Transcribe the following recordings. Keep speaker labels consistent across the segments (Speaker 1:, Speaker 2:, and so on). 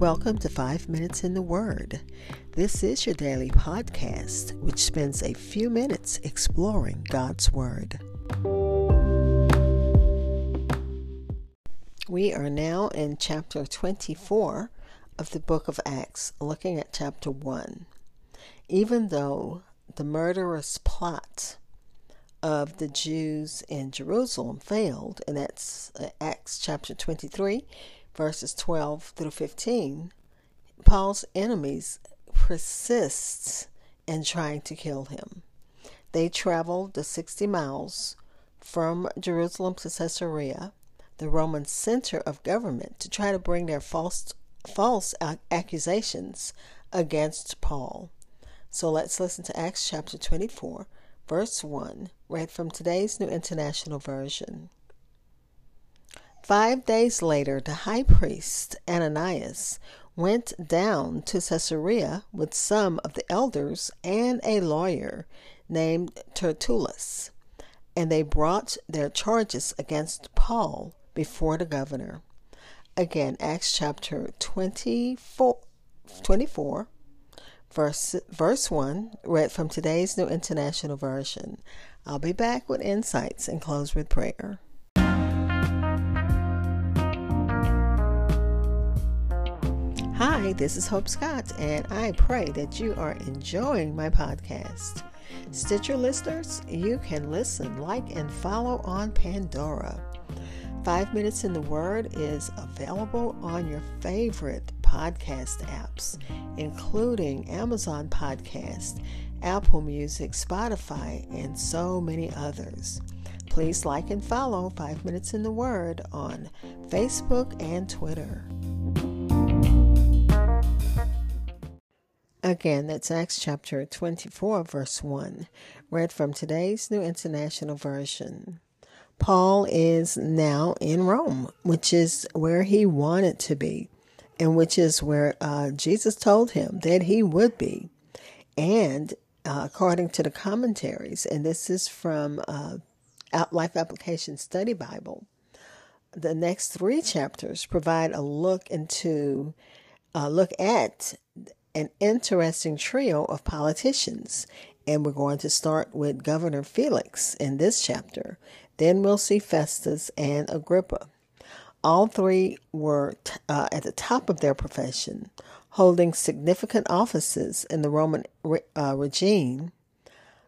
Speaker 1: welcome to Five Minutes in the Word. This is your daily podcast, which spends a few minutes exploring God's Word. We are now in chapter 24 of the book of Acts, looking at chapter 1. Even though the murderous plot of the Jews in Jerusalem failed, and that's uh, Acts chapter 23, verses 12 through 15, Paul's enemies persist in trying to kill him. They traveled the 60 miles from Jerusalem to Caesarea, the Roman center of government, to try to bring their false false accusations against Paul. So let's listen to Acts chapter 24, verse 1, read from today's New International Version. Five days later, the high priest Ananias went down to Caesarea with some of the elders and a lawyer named Tertullus, and they brought their charges against Paul before the governor. Again, Acts chapter 24, 24 verse, verse 1, read from today's New International Version. I'll be back with insights and close with prayer. Hi, this is Hope Scott, and I pray that you are enjoying my podcast. Stitcher listeners, you can listen, like, and follow on Pandora. Five Minutes in the Word is available on your favorite podcast apps, including Amazon Podcast, Apple Music, Spotify, and so many others. Please like and follow Five Minutes in the Word on Facebook and Twitter. Again, that's Acts chapter 24, verse 1, read from today's New International Version. Paul is now in Rome, which is where he wanted to be, and which is where uh, Jesus told him that he would be. And uh, according to the commentaries, and this is from uh, Life Application Study Bible, the next three chapters provide a look into, uh, look at an interesting trio of politicians. And we're going to start with Governor Felix in this chapter. Then we'll see Festus and Agrippa. All three were uh, at the top of their profession, holding significant offices in the Roman uh, regime,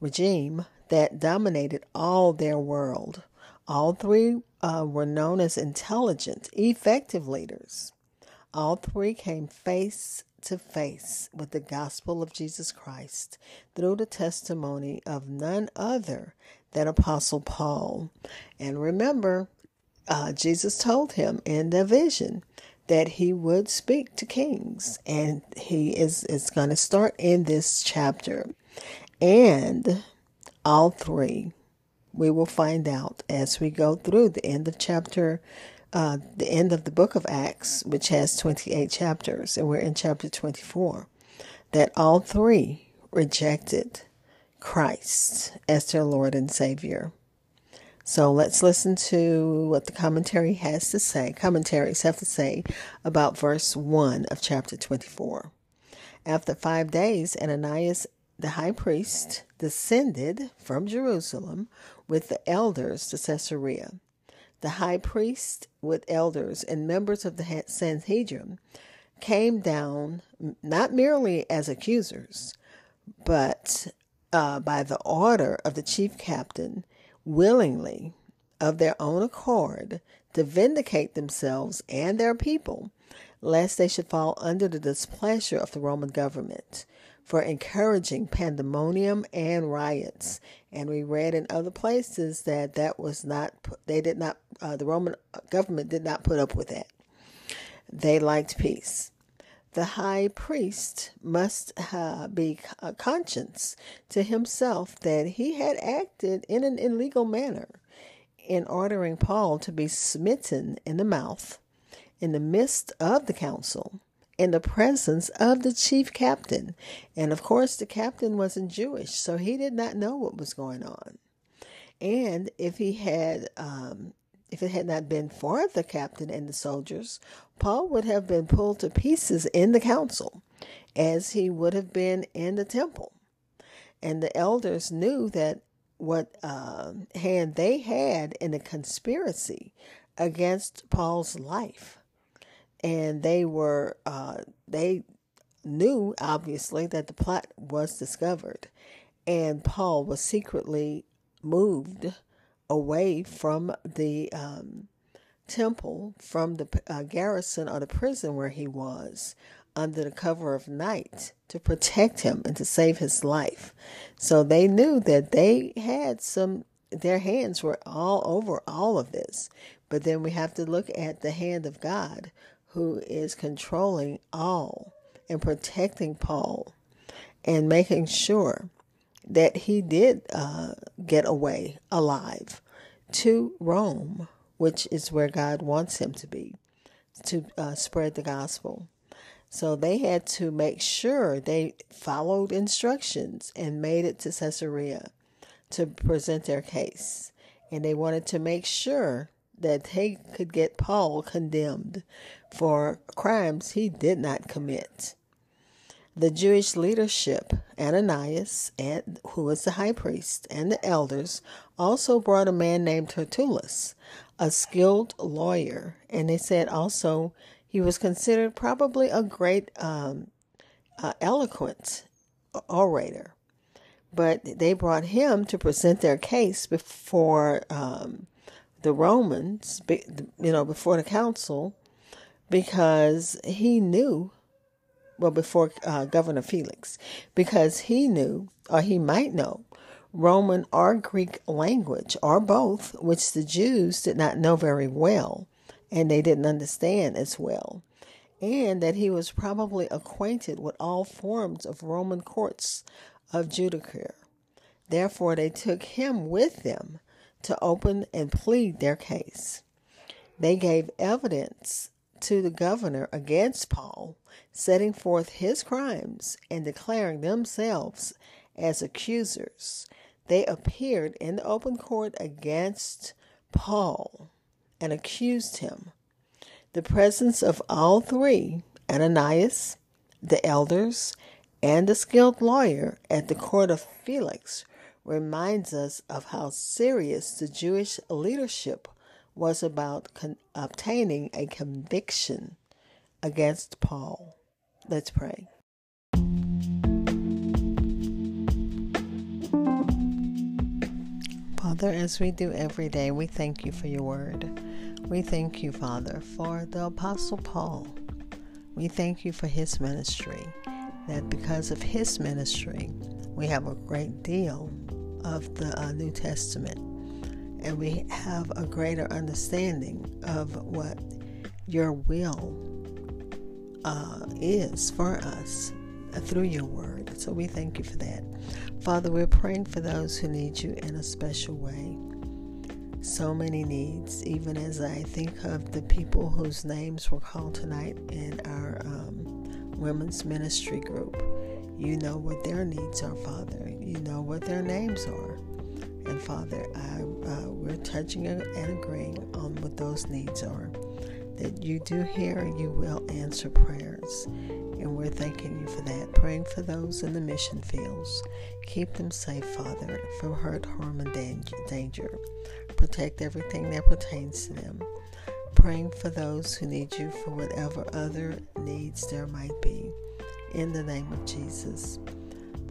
Speaker 1: regime that dominated all their world. All three uh, were known as intelligent, effective leaders. All three came face to face with the gospel of Jesus Christ through the testimony of none other than Apostle Paul. And remember, uh, Jesus told him in the vision that he would speak to kings, and he is, is going to start in this chapter. And all three we will find out as we go through the end of chapter uh, the end of the book of Acts, which has 28 chapters, and we're in chapter 24, that all three rejected Christ as their Lord and Savior. So let's listen to what the commentary has to say. Commentaries have to say about verse 1 of chapter 24. After five days, Ananias the high priest descended from Jerusalem with the elders to Caesarea the high priest with elders and members of the Sanhedrin came down not merely as accusers, but uh, by the order of the chief captain, willingly, of their own accord, to vindicate themselves and their people, lest they should fall under the displeasure of the Roman government for encouraging pandemonium and riots. And we read in other places that that was not, they did not, uh, the Roman government did not put up with that. They liked peace. The high priest must uh, be a conscious to himself that he had acted in an illegal manner in ordering Paul to be smitten in the mouth in the midst of the council in the presence of the chief captain. And of course, the captain wasn't Jewish, so he did not know what was going on. And if he had um, if it had not been for the captain and the soldiers, Paul would have been pulled to pieces in the council, as he would have been in the temple. And the elders knew that what uh, hand they had in the conspiracy against Paul's life, and they were uh, they knew obviously that the plot was discovered, and Paul was secretly moved away from the um, temple, from the uh, garrison or the prison where he was, under the cover of night to protect him and to save his life. So they knew that they had some, their hands were all over all of this. But then we have to look at the hand of God who is controlling all and protecting Paul and making sure that he did uh, get away alive to Rome, which is where God wants him to be, to uh, spread the gospel. So they had to make sure they followed instructions and made it to Caesarea to present their case. And they wanted to make sure that they could get Paul condemned for crimes he did not commit. The Jewish leadership, Ananias, and, who was the high priest, and the elders also brought a man named Tertullus, a skilled lawyer, and they said also he was considered probably a great um, uh, eloquent orator. But they brought him to present their case before um, the Romans, you know, before the council, because he knew, well, before uh, Governor Felix, because he knew, or he might know, Roman or Greek language, or both, which the Jews did not know very well and they didn't understand as well, and that he was probably acquainted with all forms of Roman courts of judicature. Therefore, they took him with them to open and plead their case. They gave evidence to the governor against Paul, setting forth his crimes and declaring themselves as accusers. They appeared in the open court against Paul and accused him. The presence of all three, Ananias, the elders, and the skilled lawyer at the court of Felix, reminds us of how serious the Jewish leadership was about con- obtaining a conviction against Paul. Let's pray. Father, as we do every day, we thank you for your word. We thank you, Father, for the Apostle Paul. We thank you for his ministry, that because of his ministry, we have a great deal of the uh, New Testament, and we have a greater understanding of what your will uh, is for us through your word. So we thank you for that. Father, we're praying for those who need you in a special way so many needs, even as I think of the people whose names were called tonight in our um, women's ministry group. You know what their needs are, Father. You know what their names are. And Father, I, uh, we're touching and agreeing on what those needs are. That you do hear and you will answer prayers. And we're thanking you for that. Praying for those in the mission fields. Keep them safe, Father, from hurt, harm, and danger protect everything that pertains to them. Praying for those who need you for whatever other needs there might be. In the name of Jesus.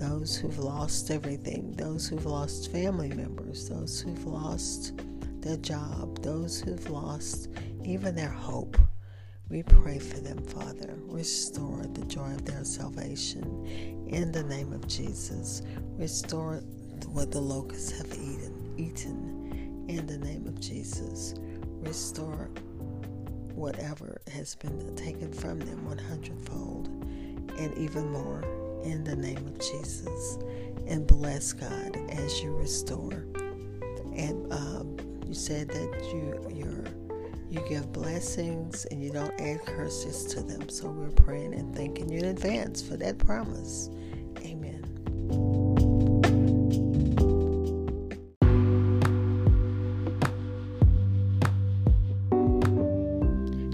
Speaker 1: Those who've lost everything, those who've lost family members, those who've lost their job, those who've lost even their hope. We pray for them, Father. Restore the joy of their salvation in the name of Jesus. Restore what the locusts have eaten, eaten in the name of Jesus. Restore whatever has been taken from them 100 fold and even more in the name of Jesus. And bless God as you restore. And um, you said that you you you give blessings and you don't add curses to them. So we're praying and thanking you in advance for that promise. Amen.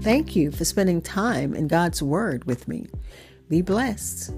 Speaker 1: Thank you for spending time in God's Word with me. Be blessed.